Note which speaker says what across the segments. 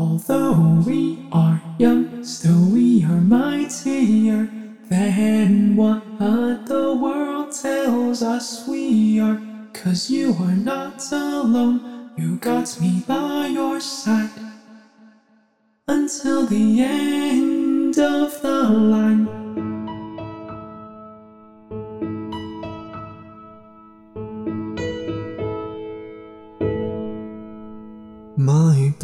Speaker 1: Although we are young, still we are mightier than what the world tells us we are. Cause you are not alone, you got me by your side until the end of the line. My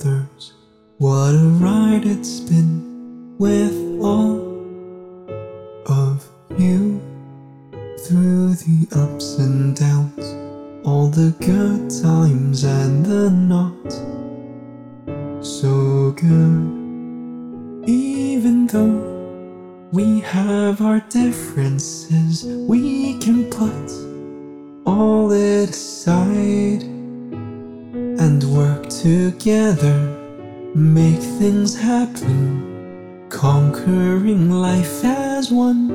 Speaker 1: brothers, what a ride it's been with all of you. Through the ups and downs, all the good times and the not so good. Even though we have our differences, we can put all it aside together, make things happen, conquering life as one.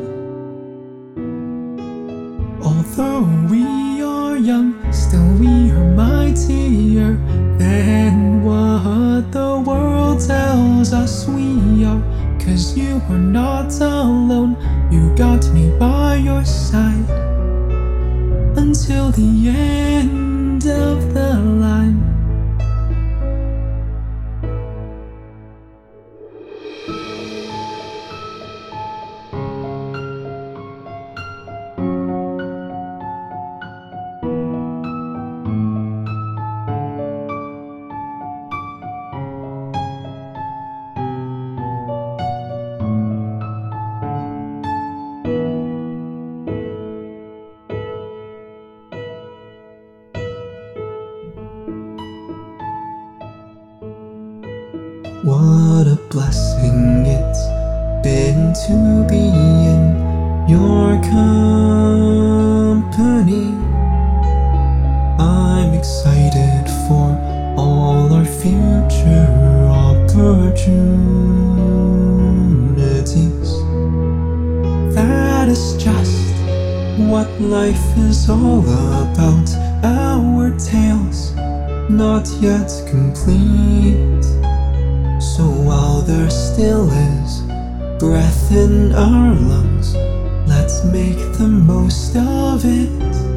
Speaker 1: Although we are young, still we are mightier than what the world tells us we are. Cause you are not alone, you got me by your side until the end What a blessing it's been to be in your company. I'm excited for all our future opportunities. That is just what life is all about. Our tales not yet complete. So while there still is breath in our lungs, let's make the most of it.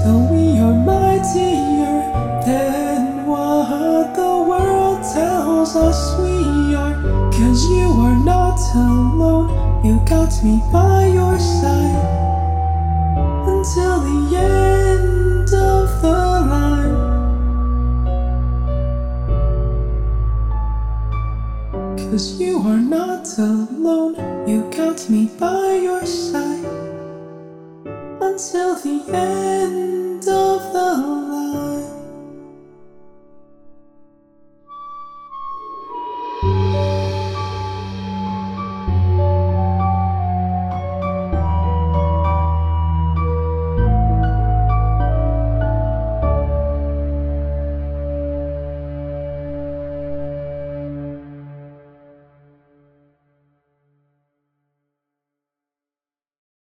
Speaker 1: Still we are mightier than what the world tells us we are. Cause you are not alone, you got me by your side until the end of the line. Cause you are not alone, you got me by your side until the end